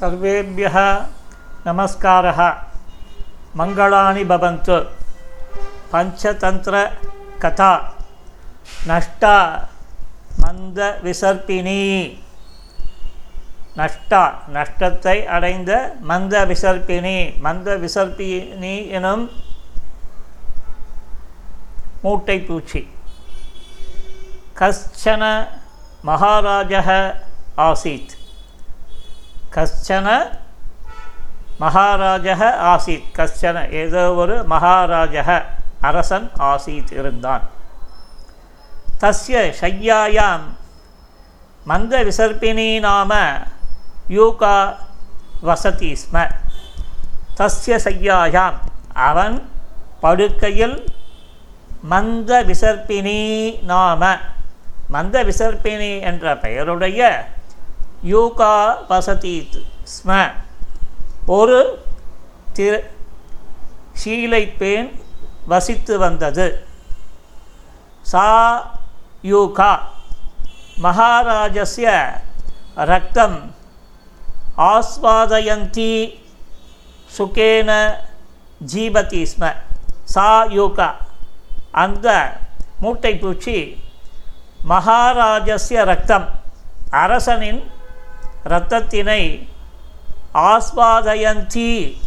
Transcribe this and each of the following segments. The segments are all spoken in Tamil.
सर्वेभ्यः नमस्कारः मङ्गलानि भवन्तु पञ्चतन्त्रकथा नष्टा மந்தவிசர்ப்பினி நஷ்டா நஷ்டத்தை அடைந்த மந்த விசர்ப்பினி மந்த விசர்ப்பினி எனும் மூட்டை பூச்சி கஷ்டன மகாராஜः ஆசீத் கஷ்டன மகாராஜக ஆசீத். கஷ்டன ஏதோ ஒரு மகாராஜக அரசன் ஆசீத் இருந்தான். தஸ்ய ஷையாயாம் மந்த விசர்ப்பினி நாம யூகா வசதி ஸ்ம. தஸ்ய சையாயாம் அவன் படுக்கையில் மந்த விசர்ப்பினி நாம. மந்த விசர்ப்பினி என்ற பெயருடைய யூகா வசதீத். ஸ்ம. ஒரு திரு ஷீலைப்பேன் வசித்து வந்தது. சா யூகா. மகாராஜஸ்ய ரத்தம் ஆஸ்வாதயந்தி சுகேன ஜீபதி ஸ்ம. சா யூகா. அந்த மூட்டை பூச்சி மகாராஜஸ்ய ரத்தம் அரசனின் இரத்தத்தினை ஆஸ்வாதயந்தி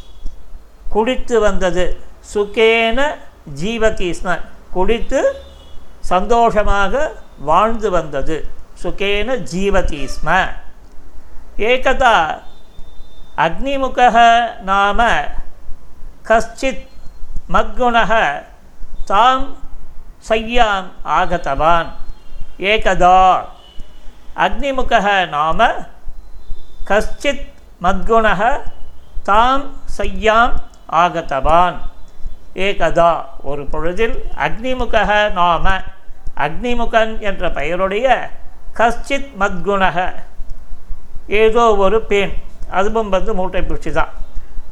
குடித்து வந்தது. சுக்கேன ஜீவதி குடித்து சந்தோஷமாக வாழ்ந்து வந்தது. சுக்கேன ஜீவதி ஏகதா அக்னிமுக நாம கஷ்டித் மக்குணக தாம் சய்யாம் ஆகதவான். ஏகதா அக்னிமுக நாம கஷ்டித் மத்குணः தாம் செய்யாம் ஆகத்தவான் ஏகதா ஒரு பொழுதில் அக்னிமுக நாம அக்னிமுகன் என்ற பெயருடைய கஷ்டித் மத்குணக ஏதோ ஒரு பேன் அதுவும் வந்து மூட்டை பிடிச்சி தான்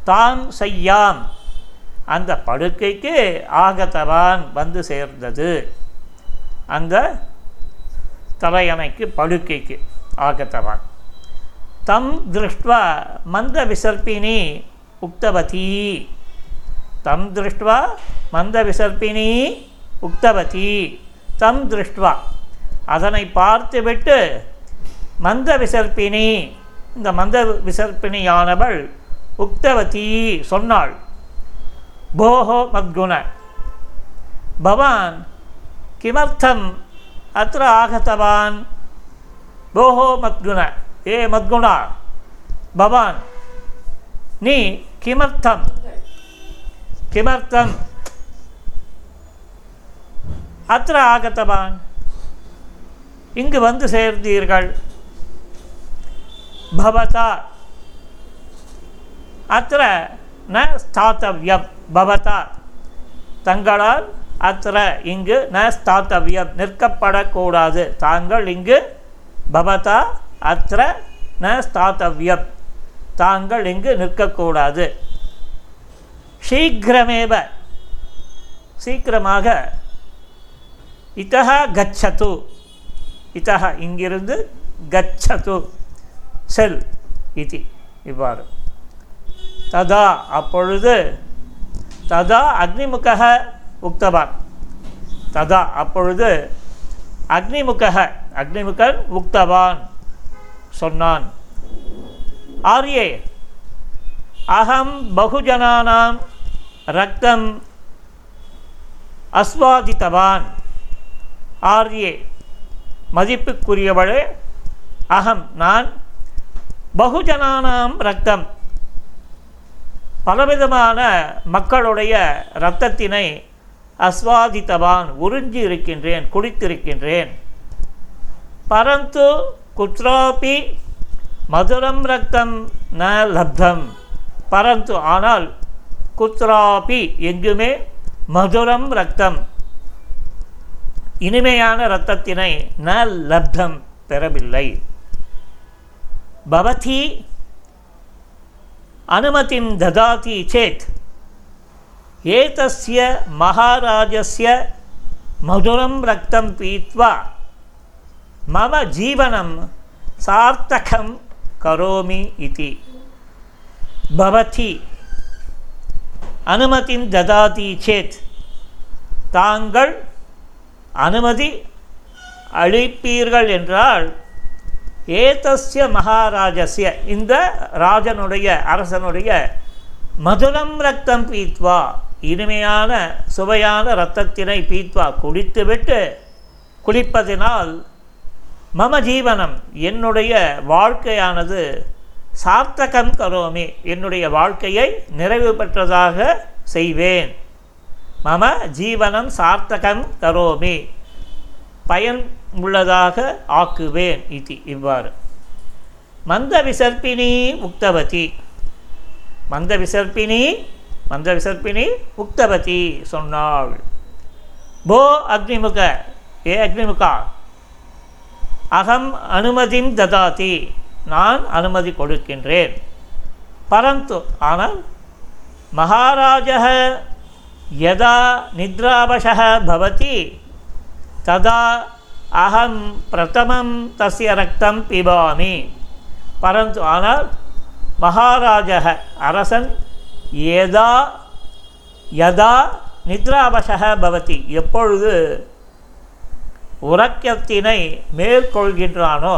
தாம் செய்யாம் அந்த படுக்கைக்கு ஆகத்தவான் வந்து சேர்ந்தது. அந்த தலையணைக்கு படுக்கைக்கு ஆகத்தவான் தம் திருஷ்டுவா மந்த விசர்ப்பினி உக்தவதி தம் திருஷ்டுவா மந்தவிசர்ப்பினி உக்தவதி தம் திருஷ்டுவா அதனை பார்த்துவிட்டு மந்த விசர்ப்பினி இந்த மந்த விசர்ப்பினியானவள் உக்தவதி சொன்னாள் போஹோ மத்குண பவான் கிமர்த்தம் அத்த ஆகத்தவான் போஹோ மத்குண. ஏ மத்குணா பவான் நீ கிமர்த்தம். கிமர்த்தம். அத்த ஆகத்தவான் இங்கு வந்து சேர்ந்தீர்கள். பவதா. அத்த ந ஸ்தாத்தவியம். பவதா. தங்களால் அத்திர இங்கு ந ஸ்தாத்தவியம். நிற்கப்படக்கூடாது. தாங்கள் இங்கு பவதா அத்த ந ஸ்தாத்தவியம். தாங்கள் இங்கு நிற்கக்கூடாது. சீக்கிரமேவ. சீக்கிரமாக இத்தா கச்சது. இத்தா இங்கிருந்து கச்சது. செல் இது. இவ்வாறு. ததா அப்பொழுது ததா அக்னிமுக உக்தவான். ததா அப்பொழுது அக்னிமுக அக்னிமுகன் உக்தவான். சொன்னான். ஆரியே அகம் பகுஜனானாம் ரத்தம் அஸ்வாதித்தவான். ஆர்யே மதிப்புக்குரியவளே அகம் நான் பகுஜனானாம் ரத்தம் பலவிதமான மக்களுடைய இரத்தத்தினை அஸ்வாதித்தவான் உறிஞ்சி இருக்கின்றேன் குடித்திருக்கின்றேன். பரந்து குத்ராபி மதுரம் ரத்தம் ந லப்தம். பரந்து ஆனால் குத்ராபி எங்குமே மதுரம் ரத்தம் இனிமையான இரத்தத்தினை ந லப்தம் பெறவில்லை. பவதி அனுமதிம் ததாதி சேத். ஏதஸ்ய மகாராஜஸ்ய மதுரம் ரத்தம் பீத்வா. மம ஜீவனம் சார்த்தகம் கரோமி இது. பவதி. அனுமதி ததாதி சேத். தாங்கள் அனுமதி அளிப்பீர்கள் என்றால் ஏதஸ்ய மகாராஜஸ்ய இந்த ராஜனுடைய அரசனுடைய மதுரம் ரத்தம் பீத்வா இனிமையான சுவையான இரத்தத்தினை பீத்வா குடித்துவிட்டு குளிப்பதினால் மம ஜீவனம் என்னுடைய வாழ்க்கையானது சார்த்தகம் கரோமி என்னுடைய வாழ்க்கையை நிறைவு பெற்றதாக செய்வேன். மம ஜீவனம் சார்த்தகம் கரோமி பயன் உள்ளதாக ஆக்குவேன் இது இவ்வாறு. மந்த விசர்ப்பினி உக்தவதி மந்த விசர்ப்பினி மந்த விசர்ப்பினி உக்தவதி சொன்னாள். போ அக்னிமுக ஏ அக்னிமுகா அகம் அனுமதிம் ததாதி. நான் அனுமதி கொடுக்கின்றேன். பரந்து ஆனால் மகாராஜ யதா நித்ராவச பவதி ததா அகம் பிரதமம் தஸ்ய ரத்தம் பிபாமி. பரந்து ஆனால் மகாராஜ அரசன் ஏதா யதா நித்ராவசக பவதி. எப்பொழுது உறக்கத்தினை மேற்கொள்கின்றானோ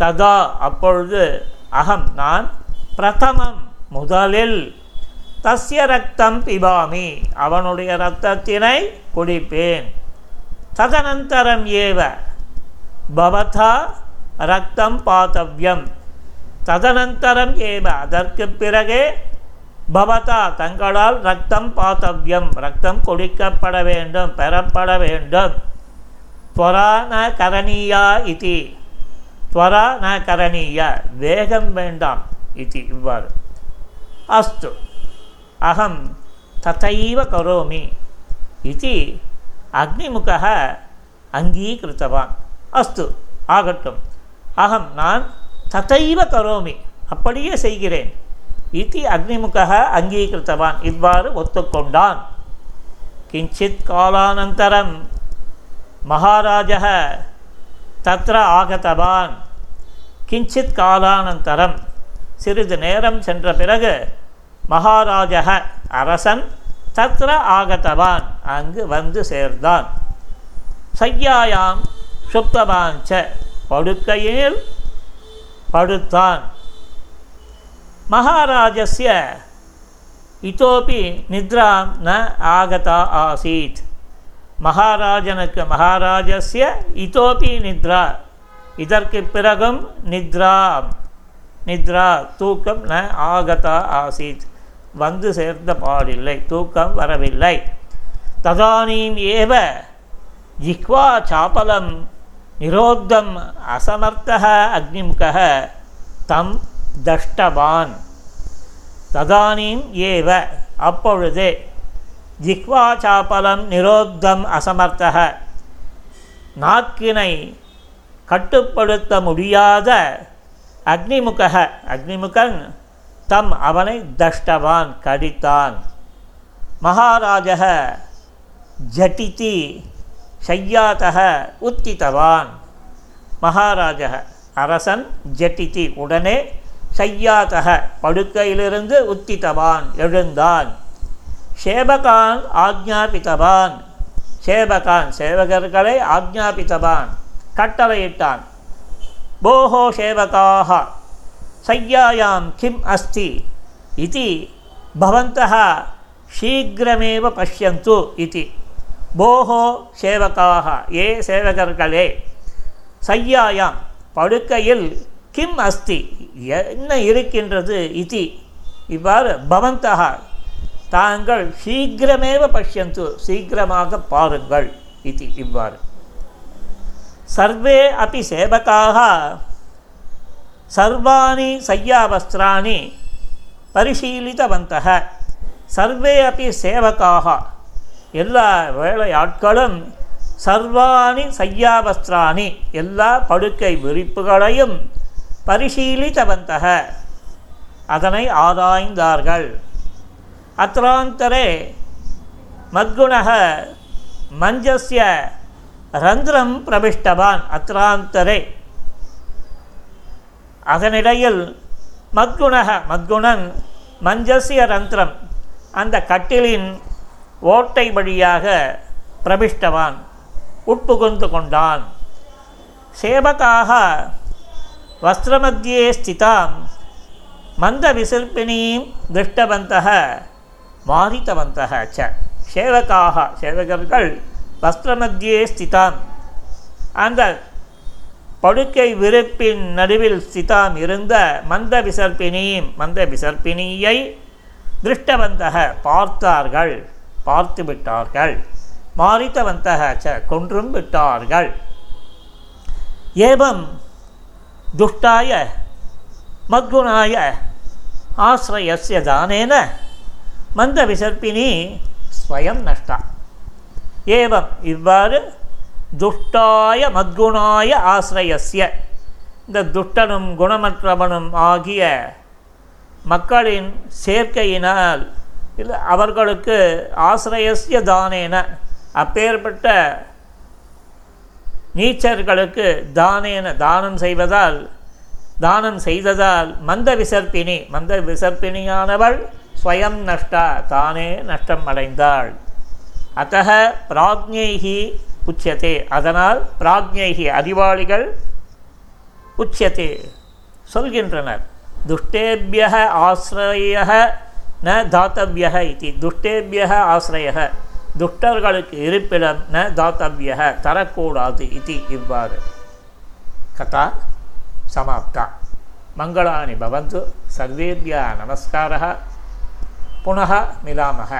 ததா அப்பொழுது அகம் நான் பிரதமம் முதலில். தஸ்ய ரத்தம் பிபாமி அவனுடைய இரத்தத்தினை குடிப்பேன். ததனந்தரம் ஏவ பவதா ரத்தம் பாத்தவ்யம் ததனந்தரம் ஏவ அதற்கு பிறகே பவதா தங்களால் ரத்தம் பாத்தவ்யம் ரத்தம் குடிக்கப்பட வேண்டும் பெறப்பட வேண்டும். துவரா ந கரணீயா இது. துவரா ந கரணீய வேகம் வேண்டாம் இது இவ்வாறு. அஸ்து. அகம் ததைவ கரோமி. இது அக்னிமுக அங்கீகிருத்தவான். அஸ்து. ஆகட்டும். அகம் நான் ததைவ கரோமி. அப்படியே செய்கிறேன். இது அக்னிமுக அங்கீகிருத்தவான். இவ்வாறு ஒத்துக்கொண்டான். கிஞ்சித் காலானந்தரம். மகாராஜः தத்ர ஆகதவான். கிஞ்சித் காலானந்தரம். சிறிது நேரம் சென்ற பிறகு மகாராஜக அரசன் தத்ர ஆகத்தவான் அங்கு வந்து சேர்ந்தான். சையாயாம் சுப்தவாஞ்ச படுக்கையில் படுத்தான். மகாராஜஸ்ய இதோபி நித்ராம் ந ஆகதா ஆசீத். மகாராஜனுக்கு மகாராஜஸ்ய இதோபி நித்ரா. இதற்கு பிறகும் நித்ரா நித்ரா தூக்கம் ந ஆகதா ஆசீத். வந்து சேர்ந்த பாடில்லை தூக்கம் வரவில்லை. ததானீம் ஏவ ஜிஹ்வா சாப்பலம் நிரோத்தம் அசமர்த்தக அக்னிமுக தம் தஷ்டவான். ததானீம் ஏவ அப்பொழுதே ஜிஹ்வாச்சாபலம் நிரோத்தம் அசமர்த்தக. நாக்கினை கட்டுப்படுத்த முடியாத அக்னிமுக அக்னிமுகன் தம் அவனை தஷ்டவான் கடித்தான். மகாராஜ ஜட்டிதி ஷையாத்தக உத்தித்தவான் மகாராஜ அரசன் ஜட்டிதி உடனே ஷையாத்தக படுக்கையிலிருந்து உத்தித்தவான் எழுந்தான். சேவகான் ஆக்ஞாபித்தவான். சேவகான் சேவகர்களை ஆக்ஞாபித்தவான். கட்டளையிட்டான். போஹோ சேவகாக சையாயாம் கிம் அஸ்தி. இது பவந்தः சீக்கிரமேவ பஷ்யந்து இது. போஹோ சேவகாக ஏ சேவகர்களே. சையாயாம் படுக்கையில் கிம் அஸ்தி. என்ன இருக்கின்றது இது? இவ்வாறு பவந்தः தாங்கள் சீக்கிரமேவ பஷ்யந்து சீக்கிரமாக பாருங்கள் இது இவ்வாறு. சர்வே அப்படி சேவகாக சர்வாணி சையாவஸ்திராணி பரிசீலித்தவந்தக சர்வே அப்படி சேவகாக எல்லா வேலையாட்களும் சர்வாணி சையாவஸ்திராணி எல்லா படுக்கை விரிப்புகளையும் பரிசீலித்தவந்தக அதனை ஆராய்ந்தார்கள். अत्रान्तरे मद्गुणः मञ्जस्य ரந்திரம் பிரவிஷ்டவான் அத்ராந்தரே அதனிடையில் மத்குணக மத்குணன் மஞ்சசிய ரந்திரம் அந்த கட்டிலின் ஓட்டை வழியாக பிரபிஷ்டவான் உட்புகுந்து கொண்டான். சேவகாக வஸ்திரமத்தியே ஸ்திதாம் மந்த விசிற்பினீம் திருஷ்டவந்தக மாரித்தவந்தக ச சேவகாக சேவகர்கள் வஸ்திரமத்தியே ஸ்திதான். அந்த படுக்கை விருப்பின் நடுவில் ஸ்திதாம் இருந்த மந்த விசர்ப்பினியும் மந்த விசர்ப்பினியை திருஷ்டவந்தக பார்த்தார்கள். பார்த்து விட்டார்கள் மாரித்தவந்தக ச கொன்றும் விட்டார்கள். ஏவம் துஷ்டாய மத்குணாய ஆசிரயசிய தானேன மந்த விசர்ப்பினி ஸ்வயம் நஷ்டா. ஏவம் இவ்வாறு துஷ்டாய மத்குணாய ஆசிரயஸ்ய. இந்த துஷ்டனும் குணமற்றவனும் ஆகிய மக்களின் சேர்க்கையினால் இல்லை அவர்களுக்கு ஆசிரயஸ்ய தானேன. அப்பேற்பட்ட நீச்சர்களுக்கு தானேன தானம் செய்வதால் தானம் செய்ததால் மந்த விசர்ப்பினி மந்த விசர்ப்பினியானவள் ஸ்வயம் நஷ்டா தானே நஷ்டம் அடைந்தாள் அத்தக பிராஜ்ஞைகி உச்சியத்தே அதனால் பிராஜ்ஞைகி அறிவாளிகள் உச்சியத்தே சொல்கின்றனர். துஷ்டேபிய ஆசிரிய ந தாத்தவிய இது. துஷ்டேபிய ஆசிரிய துஷ்டர்களுக்கு இருப்பிடம் ந தாத்தவிய தரக்கூடாது இது இவ்வாறு. கதா சமாப்தா. மங்களானி பவந்து. சர்வேபியா நமஸ்காரः पुनः मिलामः।